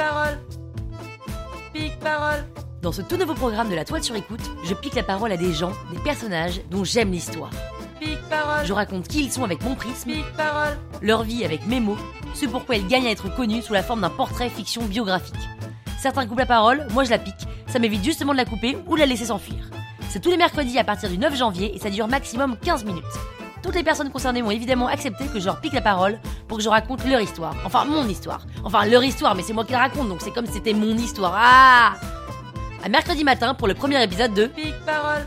parole Pique parole Dans ce tout nouveau programme de la toile sur écoute, je pique la parole à des gens, des personnages dont j'aime l'histoire. Pique parole Je raconte qui ils sont avec mon prisme. Pique parole Leur vie avec mes mots, ce pourquoi ils gagnent à être connus sous la forme d'un portrait fiction biographique. Certains coupent la parole, moi je la pique. Ça m'évite justement de la couper ou de la laisser s'enfuir. C'est tous les mercredis à partir du 9 janvier et ça dure maximum 15 minutes. Toutes les personnes concernées ont évidemment accepté que je leur pique la parole pour que je raconte leur histoire. Enfin, mon histoire. Enfin, leur histoire, mais c'est moi qui la raconte, donc c'est comme si c'était mon histoire. Ah À mercredi matin pour le premier épisode de Pique Parole